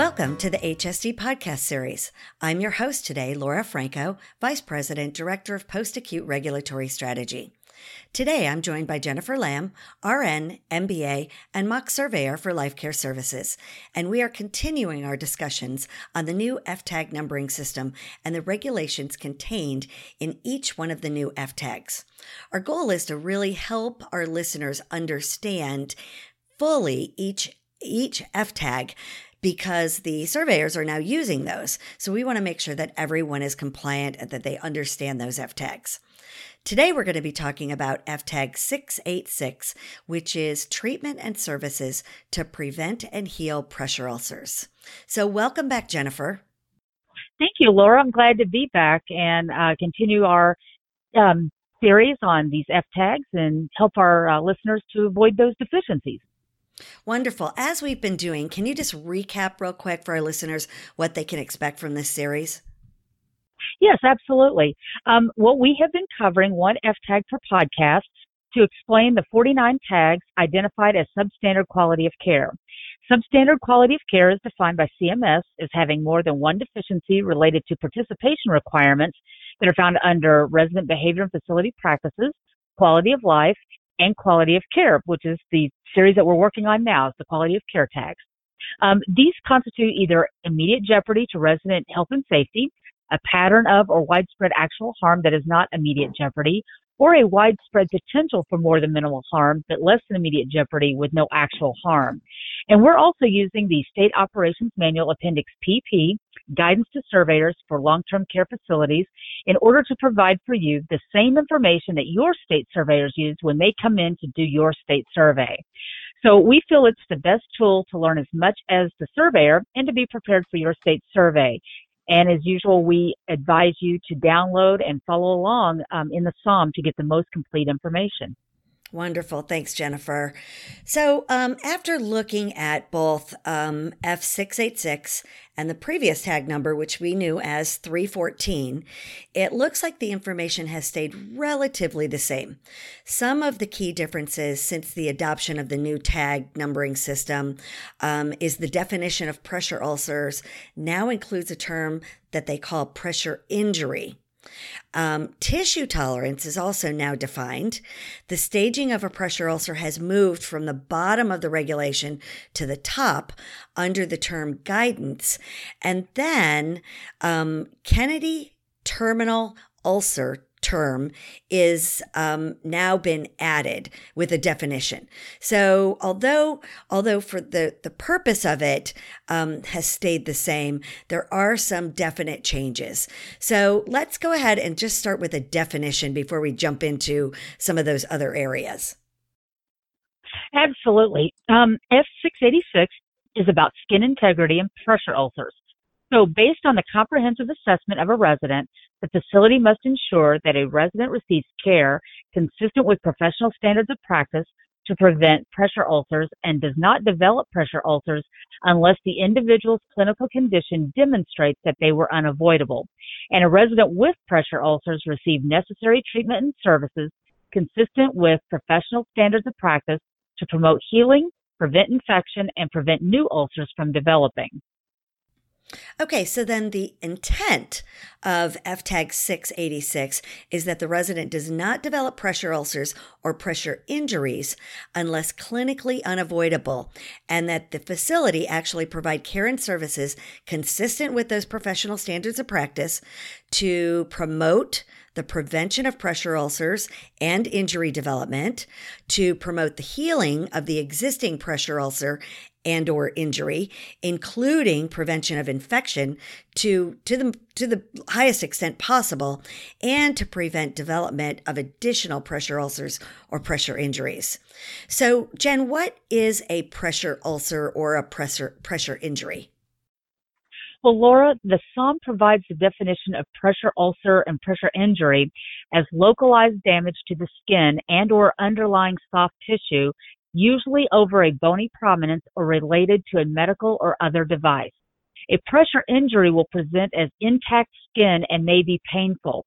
Welcome to the HSD podcast series. I'm your host today, Laura Franco, Vice President, Director of Post Acute Regulatory Strategy. Today, I'm joined by Jennifer Lamb, RN, MBA, and mock surveyor for Life Care Services, and we are continuing our discussions on the new FTAG numbering system and the regulations contained in each one of the new FTAGs. Our goal is to really help our listeners understand fully each each FTAG because the surveyors are now using those. So we want to make sure that everyone is compliant and that they understand those FTAGs. Today, we're going to be talking about FTAG 686, which is treatment and services to prevent and heal pressure ulcers. So, welcome back, Jennifer. Thank you, Laura. I'm glad to be back and uh, continue our um, series on these FTAGs and help our uh, listeners to avoid those deficiencies. Wonderful. As we've been doing, can you just recap real quick for our listeners what they can expect from this series? Yes, absolutely. Um, what we have been covering one F tag per podcast to explain the 49 tags identified as substandard quality of care. Substandard quality of care is defined by CMS as having more than one deficiency related to participation requirements that are found under resident behavior and facility practices, quality of life, and quality of care, which is the series that we're working on now, is the quality of care tags. Um, these constitute either immediate jeopardy to resident health and safety, a pattern of or widespread actual harm that is not immediate jeopardy, or a widespread potential for more than minimal harm, but less than immediate jeopardy with no actual harm. And we're also using the State Operations Manual Appendix PP, Guidance to Surveyors for Long-Term Care Facilities, in order to provide for you the same information that your state surveyors use when they come in to do your state survey. So we feel it's the best tool to learn as much as the surveyor and to be prepared for your state survey. And as usual, we advise you to download and follow along um, in the SOM to get the most complete information. Wonderful. Thanks, Jennifer. So, um, after looking at both um, F686 and the previous tag number, which we knew as 314, it looks like the information has stayed relatively the same. Some of the key differences since the adoption of the new tag numbering system um, is the definition of pressure ulcers now includes a term that they call pressure injury. Um, tissue tolerance is also now defined. The staging of a pressure ulcer has moved from the bottom of the regulation to the top under the term guidance. And then um, Kennedy terminal ulcer term is um, now been added with a definition. So although although for the the purpose of it um, has stayed the same, there are some definite changes. So let's go ahead and just start with a definition before we jump into some of those other areas. Absolutely. Um, F686 is about skin integrity and pressure ulcers. So, based on the comprehensive assessment of a resident, the facility must ensure that a resident receives care consistent with professional standards of practice to prevent pressure ulcers and does not develop pressure ulcers unless the individual's clinical condition demonstrates that they were unavoidable. And a resident with pressure ulcers receive necessary treatment and services consistent with professional standards of practice to promote healing, prevent infection, and prevent new ulcers from developing. Okay, so then the intent of FTAG 686 is that the resident does not develop pressure ulcers or pressure injuries unless clinically unavoidable, and that the facility actually provide care and services consistent with those professional standards of practice to promote the prevention of pressure ulcers and injury development, to promote the healing of the existing pressure ulcer and or injury including prevention of infection to to the to the highest extent possible and to prevent development of additional pressure ulcers or pressure injuries. So Jen, what is a pressure ulcer or a pressure pressure injury? Well, Laura, the SOM provides the definition of pressure ulcer and pressure injury as localized damage to the skin and or underlying soft tissue usually over a bony prominence or related to a medical or other device. A pressure injury will present as intact skin and may be painful.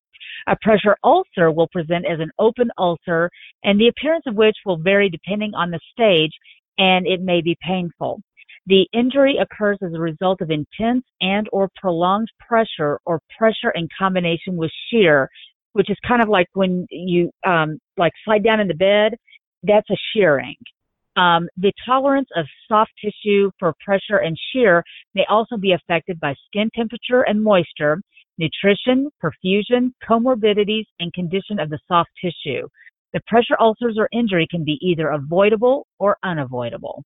A pressure ulcer will present as an open ulcer and the appearance of which will vary depending on the stage and it may be painful. The injury occurs as a result of intense and or prolonged pressure or pressure in combination with shear, which is kind of like when you um, like slide down in the bed. That's a shearing. Um, the tolerance of soft tissue for pressure and shear may also be affected by skin temperature and moisture, nutrition, perfusion, comorbidities, and condition of the soft tissue. The pressure ulcers or injury can be either avoidable or unavoidable.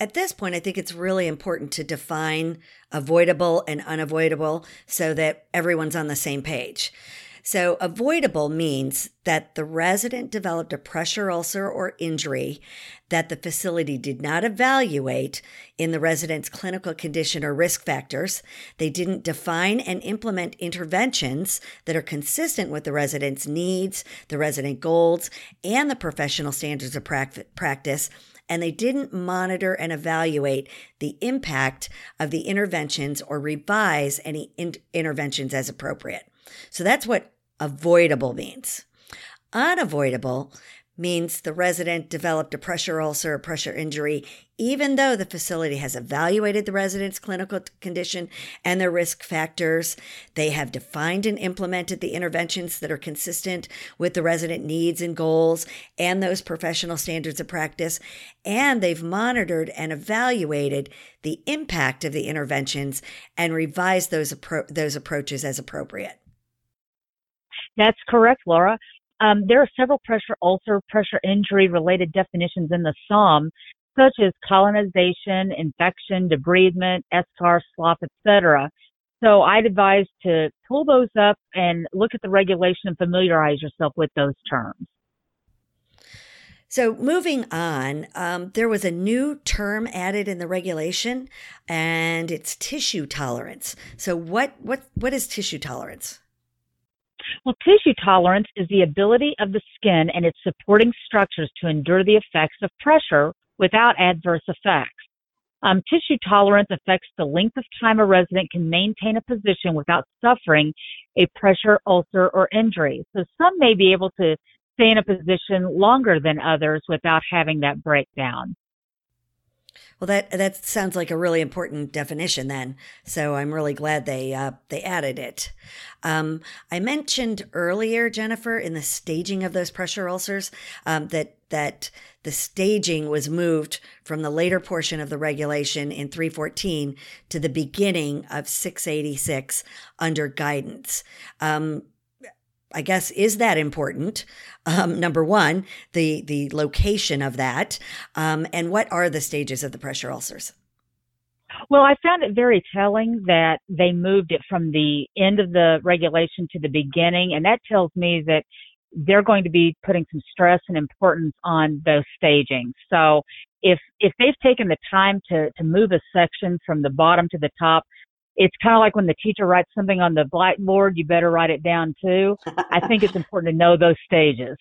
At this point, I think it's really important to define avoidable and unavoidable so that everyone's on the same page. So, avoidable means that the resident developed a pressure ulcer or injury that the facility did not evaluate in the resident's clinical condition or risk factors. They didn't define and implement interventions that are consistent with the resident's needs, the resident goals, and the professional standards of practice and they didn't monitor and evaluate the impact of the interventions or revise any in- interventions as appropriate. So that's what avoidable means. Unavoidable means the resident developed a pressure ulcer or pressure injury, even though the facility has evaluated the resident's clinical condition and their risk factors. They have defined and implemented the interventions that are consistent with the resident needs and goals and those professional standards of practice. And they've monitored and evaluated the impact of the interventions and revised those, appro- those approaches as appropriate. That's correct, Laura. Um, there are several pressure ulcer, pressure injury related definitions in the SOM, such as colonization, infection, debridement, eschar, slough, etc. So I'd advise to pull those up and look at the regulation and familiarize yourself with those terms. So moving on, um, there was a new term added in the regulation, and it's tissue tolerance. So what what what is tissue tolerance? Well, tissue tolerance is the ability of the skin and its supporting structures to endure the effects of pressure without adverse effects. Um, tissue tolerance affects the length of time a resident can maintain a position without suffering a pressure ulcer or injury. So some may be able to stay in a position longer than others without having that breakdown. Well, that that sounds like a really important definition then. So I'm really glad they uh, they added it. Um, I mentioned earlier, Jennifer, in the staging of those pressure ulcers, um, that that the staging was moved from the later portion of the regulation in 314 to the beginning of 686 under guidance. Um, I guess is that important? Um, number one, the the location of that, um, and what are the stages of the pressure ulcers? Well, I found it very telling that they moved it from the end of the regulation to the beginning, and that tells me that they're going to be putting some stress and importance on those staging. So if if they've taken the time to to move a section from the bottom to the top, it's kind of like when the teacher writes something on the blackboard, you better write it down too. I think it's important to know those stages.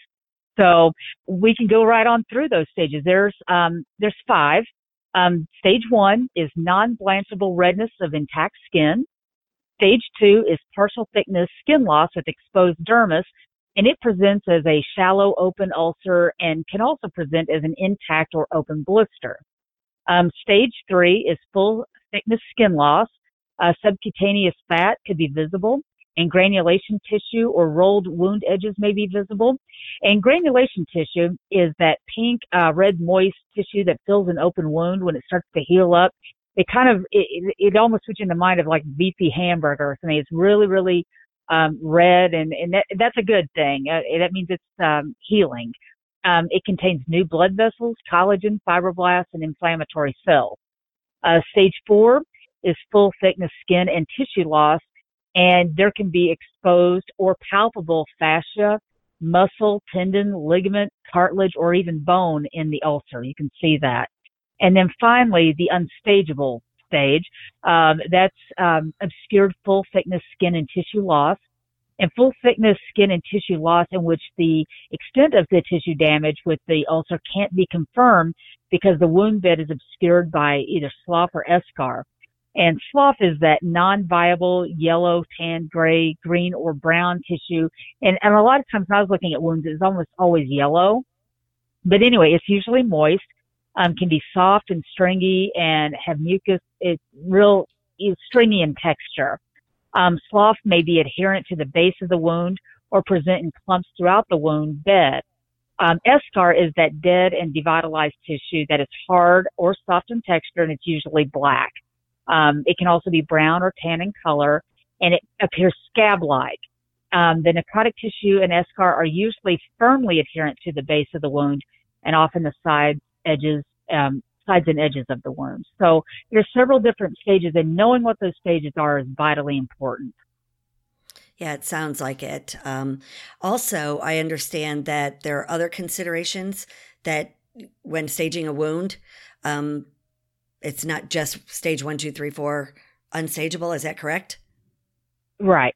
So we can go right on through those stages. There's um, there's five. Um, stage one is non-blanchable redness of intact skin. Stage two is partial thickness skin loss with exposed dermis, and it presents as a shallow open ulcer and can also present as an intact or open blister. Um, stage three is full thickness skin loss uh, subcutaneous fat could be visible, and granulation tissue or rolled wound edges may be visible. And granulation tissue is that pink, uh, red, moist tissue that fills an open wound when it starts to heal up. It kind of, it, it almost puts you in the mind of like beefy hamburger. I mean, it's really, really um, red, and, and that, that's a good thing. Uh, that means it's um, healing. Um, it contains new blood vessels, collagen, fibroblasts, and inflammatory cells. Uh, stage four is full thickness skin and tissue loss, and there can be exposed or palpable fascia, muscle, tendon, ligament, cartilage, or even bone in the ulcer. You can see that. And then finally, the unstageable stage. Um, that's um, obscured full thickness skin and tissue loss. And full thickness skin and tissue loss in which the extent of the tissue damage with the ulcer can't be confirmed because the wound bed is obscured by either slough or eschar. And slough is that non-viable yellow, tan, gray, green, or brown tissue. And, and a lot of times when I was looking at wounds, it's almost always yellow. But anyway, it's usually moist. um, can be soft and stringy and have mucus. It's real it's stringy in texture. Um, slough may be adherent to the base of the wound or present in clumps throughout the wound bed. Um, eschar is that dead and devitalized tissue that is hard or soft in texture and it's usually black. Um, it can also be brown or tan in color and it appears scab-like. Um, the necrotic tissue and eschar are usually firmly adherent to the base of the wound and often the sides, edges, um, sides and edges of the wound. So there's several different stages and knowing what those stages are is vitally important. Yeah, it sounds like it. Um, also, I understand that there are other considerations that when staging a wound, um, it's not just stage one, two, three, four, unstageable. Is that correct? Right.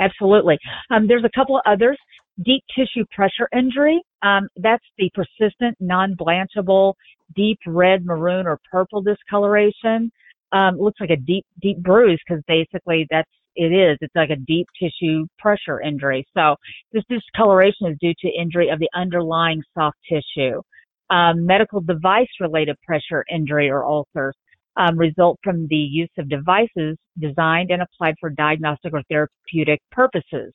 Absolutely. Um, there's a couple of others. Deep tissue pressure injury. Um, that's the persistent, non-blanchable, deep red, maroon, or purple discoloration. Um, looks like a deep, deep bruise because basically that's it is. It's like a deep tissue pressure injury. So this discoloration is due to injury of the underlying soft tissue. Um, medical device related pressure injury or ulcers um, result from the use of devices designed and applied for diagnostic or therapeutic purposes.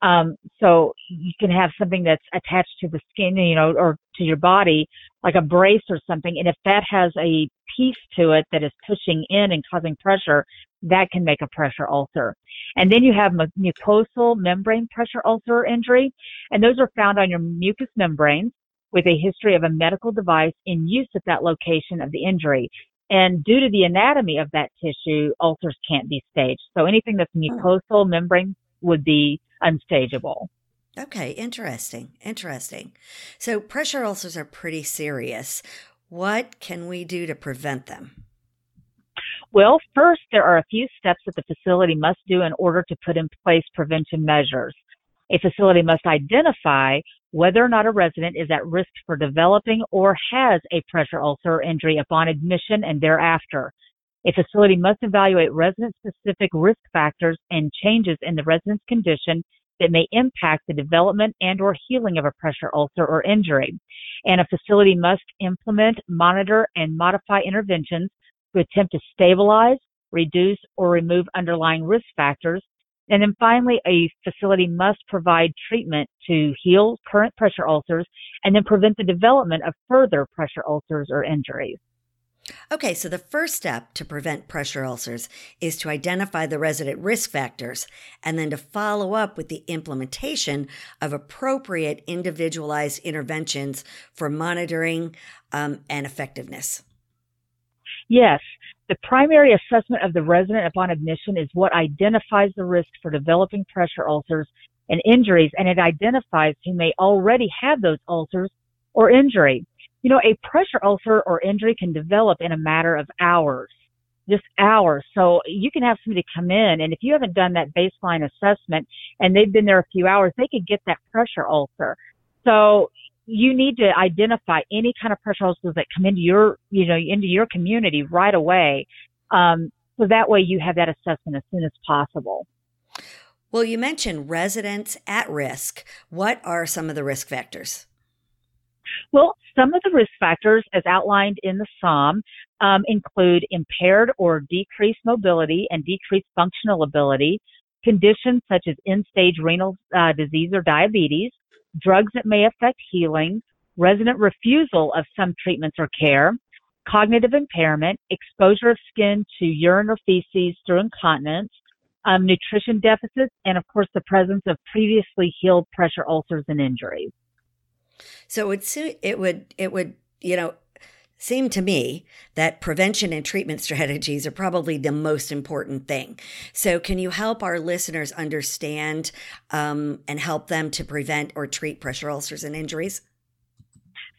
Um, so you can have something that's attached to the skin, you know, or to your body, like a brace or something. And if that has a piece to it that is pushing in and causing pressure, that can make a pressure ulcer. And then you have mucosal membrane pressure ulcer injury, and those are found on your mucous membranes with a history of a medical device in use at that location of the injury. And due to the anatomy of that tissue, ulcers can't be staged. So anything that's mucosal membrane would be unstageable. Okay, interesting. Interesting. So pressure ulcers are pretty serious. What can we do to prevent them? Well, first, there are a few steps that the facility must do in order to put in place prevention measures. A facility must identify whether or not a resident is at risk for developing or has a pressure ulcer injury upon admission and thereafter. A facility must evaluate resident specific risk factors and changes in the resident's condition that may impact the development and or healing of a pressure ulcer or injury. And a facility must implement, monitor, and modify interventions to attempt to stabilize, reduce, or remove underlying risk factors. And then finally, a facility must provide treatment to heal current pressure ulcers and then prevent the development of further pressure ulcers or injuries. Okay, so the first step to prevent pressure ulcers is to identify the resident risk factors and then to follow up with the implementation of appropriate individualized interventions for monitoring um, and effectiveness. Yes, the primary assessment of the resident upon admission is what identifies the risk for developing pressure ulcers and injuries, and it identifies who may already have those ulcers or injury. You know, a pressure ulcer or injury can develop in a matter of hours, just hours. So you can have somebody come in, and if you haven't done that baseline assessment and they've been there a few hours, they could get that pressure ulcer. So you need to identify any kind of pressure ulcers that come into your, you know, into your community right away. Um, so that way you have that assessment as soon as possible. Well, you mentioned residents at risk. What are some of the risk factors? Well, some of the risk factors, as outlined in the SOM, um, include impaired or decreased mobility and decreased functional ability, conditions such as end-stage renal uh, disease or diabetes, drugs that may affect healing, resident refusal of some treatments or care, cognitive impairment, exposure of skin to urine or feces through incontinence, um, nutrition deficits, and of course the presence of previously healed pressure ulcers and injuries. So it would it would it would you know seem to me that prevention and treatment strategies are probably the most important thing. So, can you help our listeners understand um, and help them to prevent or treat pressure ulcers and injuries?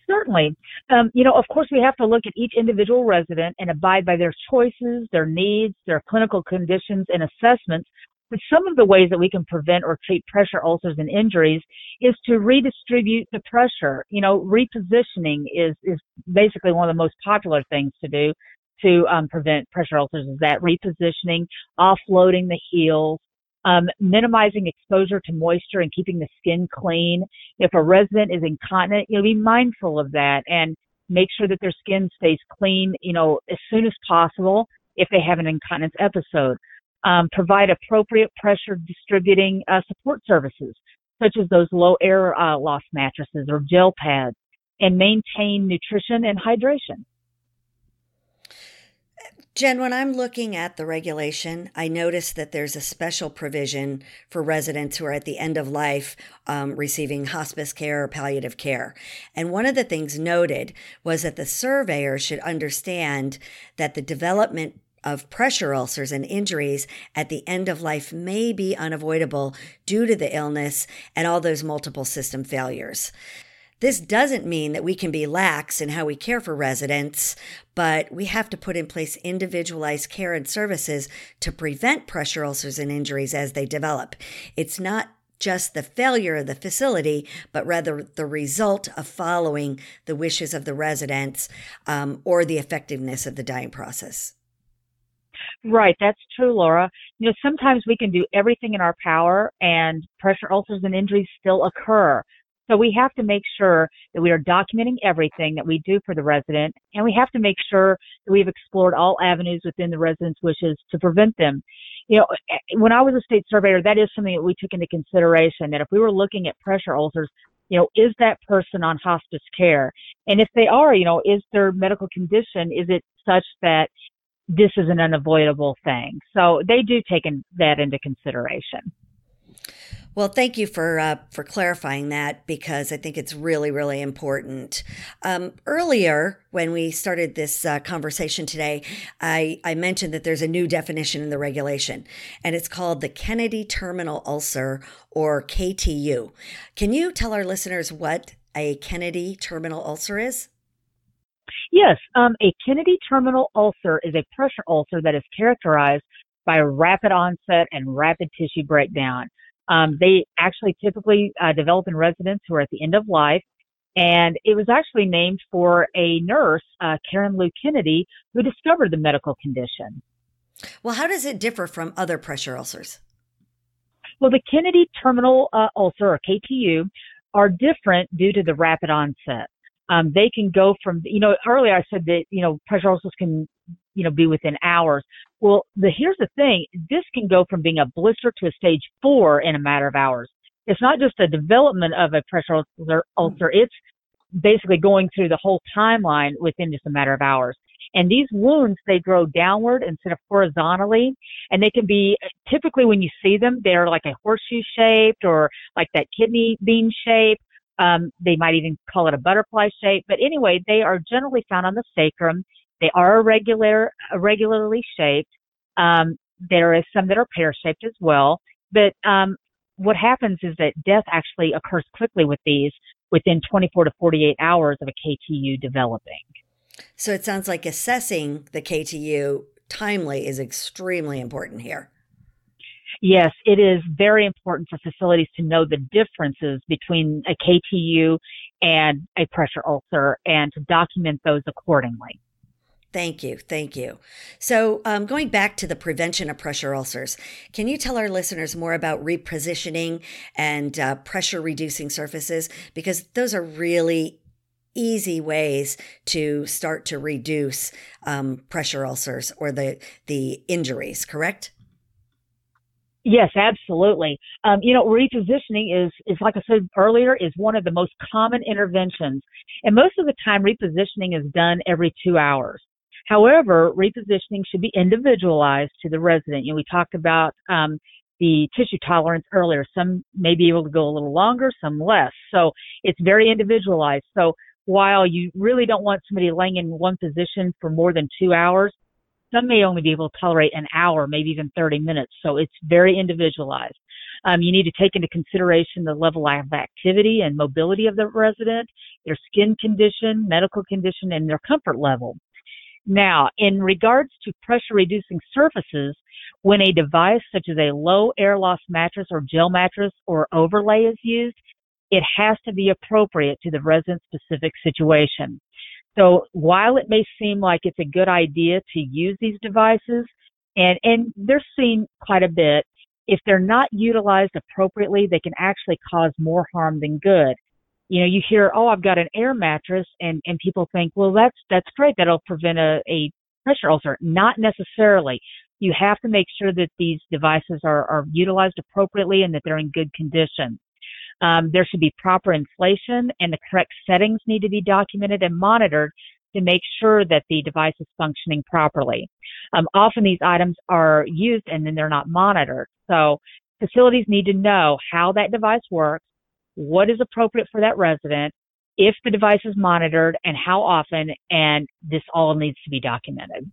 Certainly. Um, you know, of course, we have to look at each individual resident and abide by their choices, their needs, their clinical conditions, and assessments but some of the ways that we can prevent or treat pressure ulcers and injuries is to redistribute the pressure. You know, repositioning is, is basically one of the most popular things to do to um, prevent pressure ulcers is that repositioning, offloading the heels, um, minimizing exposure to moisture and keeping the skin clean. If a resident is incontinent, you know, be mindful of that and make sure that their skin stays clean, you know, as soon as possible if they have an incontinence episode. Um, provide appropriate pressure distributing uh, support services, such as those low air uh, loss mattresses or gel pads, and maintain nutrition and hydration. Jen, when I'm looking at the regulation, I notice that there's a special provision for residents who are at the end of life um, receiving hospice care or palliative care. And one of the things noted was that the surveyor should understand that the development of pressure ulcers and injuries at the end of life may be unavoidable due to the illness and all those multiple system failures. This doesn't mean that we can be lax in how we care for residents, but we have to put in place individualized care and services to prevent pressure ulcers and injuries as they develop. It's not just the failure of the facility, but rather the result of following the wishes of the residents um, or the effectiveness of the dying process. Right, that's true, Laura. You know, sometimes we can do everything in our power and pressure ulcers and injuries still occur. So we have to make sure that we are documenting everything that we do for the resident, and we have to make sure that we've explored all avenues within the resident's wishes to prevent them. You know, eh, eh, when I was a state surveyor, that is something that we took into consideration. That if we were looking at pressure ulcers, you know, is that person on hospice care? And if they are, you know, is their medical condition is it such that this is an unavoidable thing? So they do take in, that into consideration. Well, thank you for uh, for clarifying that because I think it's really really important. Um, earlier, when we started this uh, conversation today, I I mentioned that there's a new definition in the regulation, and it's called the Kennedy Terminal Ulcer or KTU. Can you tell our listeners what a Kennedy Terminal Ulcer is? Yes, um, a Kennedy terminal ulcer is a pressure ulcer that is characterized by rapid onset and rapid tissue breakdown. Um, they actually typically uh, develop in residents who are at the end of life. And it was actually named for a nurse, uh, Karen Lou Kennedy, who discovered the medical condition. Well, how does it differ from other pressure ulcers? Well, the Kennedy terminal uh, ulcer, or KTU, are different due to the rapid onset. Um, they can go from, you know, earlier I said that, you know, pressure ulcers can you know, be within hours. Well, the, here's the thing. This can go from being a blister to a stage four in a matter of hours. It's not just a development of a pressure ulcer, ulcer. It's basically going through the whole timeline within just a matter of hours. And these wounds, they grow downward instead of horizontally. And they can be, typically when you see them, they're like a horseshoe shaped or like that kidney bean shape. Um, they might even call it a butterfly shape. But anyway, they are generally found on the sacrum they are irregular, irregularly shaped. Um, there is some that are pear shaped as well. But um, what happens is that death actually occurs quickly with these within 24 to 48 hours of a KTU developing. So it sounds like assessing the KTU timely is extremely important here. Yes, it is very important for facilities to know the differences between a KTU and a pressure ulcer and to document those accordingly. Thank you. Thank you. So, um, going back to the prevention of pressure ulcers, can you tell our listeners more about repositioning and uh, pressure reducing surfaces? Because those are really easy ways to start to reduce um, pressure ulcers or the, the injuries, correct? Yes, absolutely. Um, you know, repositioning is, is like I said earlier, is one of the most common interventions. And most of the time, repositioning is done every two hours. However, repositioning should be individualized to the resident. You know, we talked about um, the tissue tolerance earlier. Some may be able to go a little longer, some less. So it's very individualized. So while you really don't want somebody laying in one position for more than two hours, some may only be able to tolerate an hour, maybe even 30 minutes. So it's very individualized. Um, you need to take into consideration the level of activity and mobility of the resident, their skin condition, medical condition, and their comfort level. Now, in regards to pressure reducing surfaces, when a device such as a low air loss mattress or gel mattress or overlay is used, it has to be appropriate to the resident specific situation. So while it may seem like it's a good idea to use these devices, and, and they're seen quite a bit, if they're not utilized appropriately, they can actually cause more harm than good. you know, you hear, oh, I've got an air mattress, and and people think, well, that's that's great, that'll prevent a, a pressure ulcer. Not necessarily. You have to make sure that these devices are, are utilized appropriately and that they're in good condition. Um, there should be proper inflation and the correct settings need to be documented and monitored to make sure that the device is functioning properly. Um, often these items are used and then they're not monitored. So facilities need to know how that device works, what is appropriate for that resident, if the device is monitored and how often, and this all needs to be documented.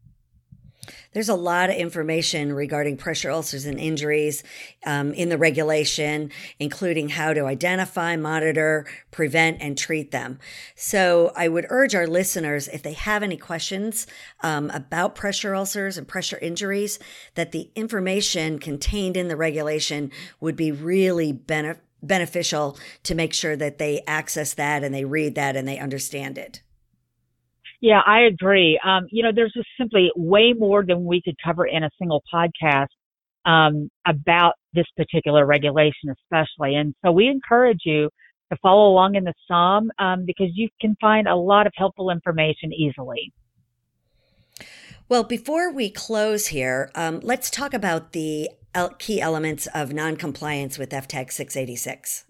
There's a lot of information regarding pressure ulcers and injuries um, in the regulation, including how to identify, monitor, prevent, and treat them. So I would urge our listeners, if they have any questions um, about pressure ulcers and pressure injuries, that the information contained in the regulation would be really benef- beneficial to make sure that they access that and they read that and they understand it. Yeah, I agree. Um, you know, there's just simply way more than we could cover in a single podcast um, about this particular regulation, especially. And so we encourage you to follow along in the SOM um, because you can find a lot of helpful information easily. Well, before we close here, um, let's talk about the key elements of noncompliance with FTAG 686.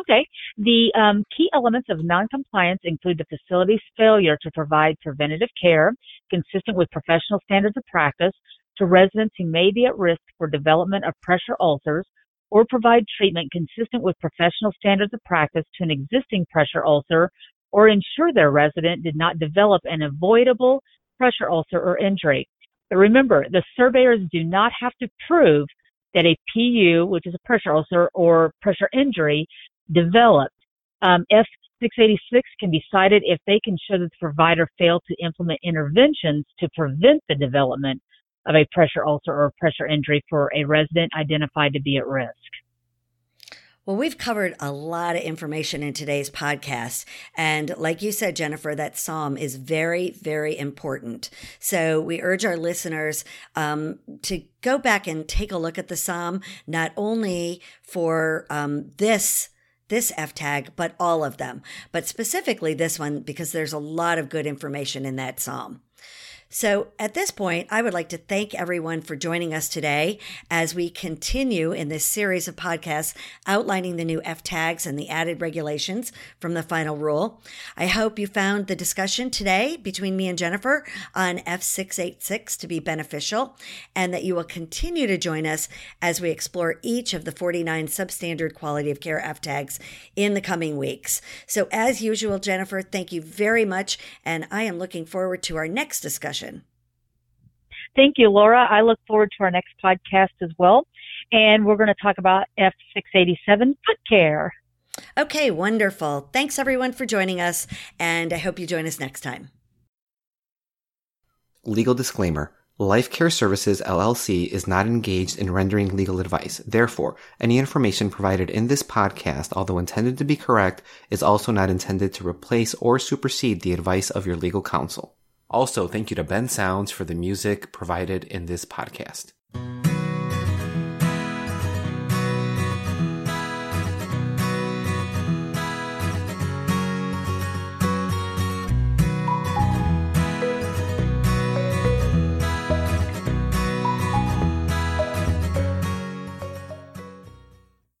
Okay. The um, key elements of noncompliance include the facility's failure to provide preventative care consistent with professional standards of practice to residents who may be at risk for development of pressure ulcers or provide treatment consistent with professional standards of practice to an existing pressure ulcer or ensure their resident did not develop an avoidable pressure ulcer or injury. But remember, the surveyors do not have to prove that a PU, which is a pressure ulcer or pressure injury, developed. Um, F686 can be cited if they can show that the provider failed to implement interventions to prevent the development of a pressure ulcer or pressure injury for a resident identified to be at risk. Well, we've covered a lot of information in today's podcast. And like you said, Jennifer, that SOM is very, very important. So we urge our listeners um, to go back and take a look at the SOM, not only for um, this this F tag, but all of them, but specifically this one because there's a lot of good information in that SOM. So at this point, I would like to thank everyone for joining us today as we continue in this series of podcasts outlining the new F tags and the added regulations from the final rule. I hope you found the discussion today between me and Jennifer on F686 to be beneficial and that you will continue to join us as we explore each of the 49 substandard quality of care F tags in the coming weeks. So as usual, Jennifer, thank you very much. And I am looking forward to our next discussion Thank you, Laura. I look forward to our next podcast as well. And we're going to talk about F687 foot care. Okay, wonderful. Thanks everyone for joining us, and I hope you join us next time. Legal disclaimer. Life Care Services LLC is not engaged in rendering legal advice. Therefore, any information provided in this podcast, although intended to be correct, is also not intended to replace or supersede the advice of your legal counsel. Also, thank you to Ben Sounds for the music provided in this podcast.